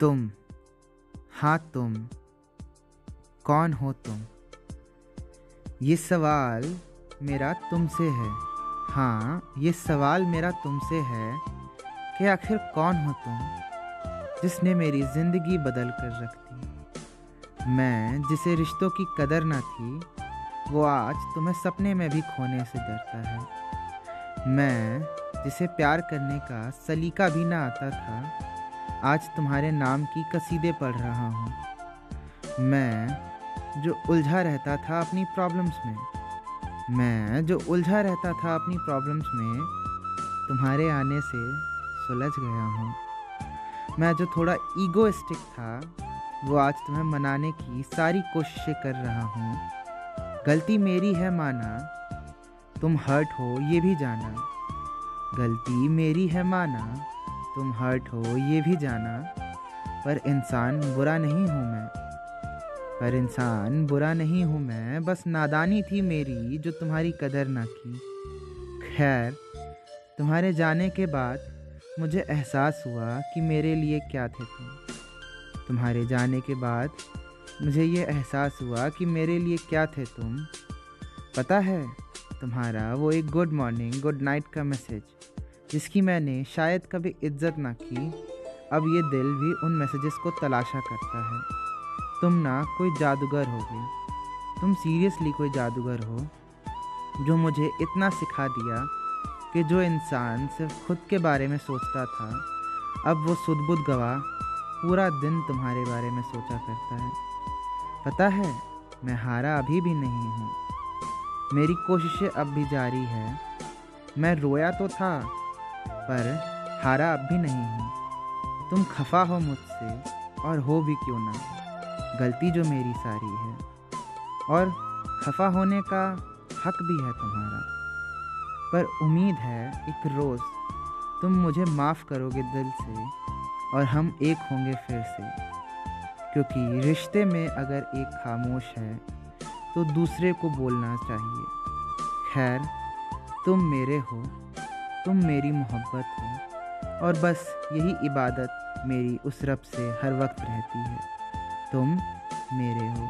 तुम हाँ तुम, कौन हो तुम? ये सवाल मेरा तुमसे है। हाँ ये सवाल मेरा तुमसे है कि आखिर कौन हो तुम जिसने मेरी ज़िंदगी बदल कर रख दी? मैं जिसे रिश्तों की कदर ना थी, वो आज तुम्हें सपने में भी खोने से डरता है। मैं जिसे प्यार करने का सलीका भी ना आता था आज तुम्हारे नाम की कसीदे पढ़ रहा हूँ। मैं जो उलझा रहता था अपनी प्रॉब्लम्स में, मैं जो उलझा रहता था अपनी प्रॉब्लम्स में, तुम्हारे आने से सुलझ गया हूँ। मैं जो थोड़ा ईगोइस्टिक था, वो आज तुम्हें मनाने की सारी कोशिशें कर रहा हूँ। गलती मेरी है माना, तुम हर्ट हो ये भी जाना। गलती मेरी है माना तुम हर्ट हो, ये भी जाना। पर इंसान बुरा नहीं हूँ मैं। पर इंसान बुरा नहीं हूँ मैं, बस नादानी थी मेरी जो तुम्हारी कदर ना की। खैर, तुम्हारे जाने के बाद मुझे एहसास हुआ कि मेरे लिए क्या थे तुम। तुम्हारे जाने के बाद मुझे ये एहसास हुआ कि मेरे लिए क्या थे तुम। पता है, तुम्हारा वो एक गुड मॉर्निंग गुड नाइट का मैसेज जिसकी मैंने शायद कभी इज़्ज़त ना की, अब ये दिल भी उन मैसेजेस को तलाशा करता है। तुम ना कोई जादूगर हो गई तुम सीरियसली कोई जादूगर हो, जो मुझे इतना सिखा दिया कि जो इंसान सिर्फ़ खुद के बारे में सोचता था, अब वो सुदबुद गवाह पूरा दिन तुम्हारे बारे में सोचा करता है। पता है, मैं हारा अभी भी नहीं हूँ। मेरी कोशिशें अब भी जारी है। मैं रोया तो था पर हारा अब भी नहीं हूँ। तुम खफा हो मुझसे और हो भी क्यों ना? गलती जो मेरी सारी है। और खफा होने का हक भी है तुम्हारा। पर उम्मीद है एक रोज़ तुम मुझे माफ़ करोगे दिल से और हम एक होंगे फिर से। क्योंकि रिश्ते में अगर एक खामोश है तो दूसरे को बोलना चाहिए। खैर, तुम मेरे हो तुम मेरी मोहब्बत हो, और बस यही इबादत मेरी उस रब से हर वक्त रहती है। तुम मेरे हो।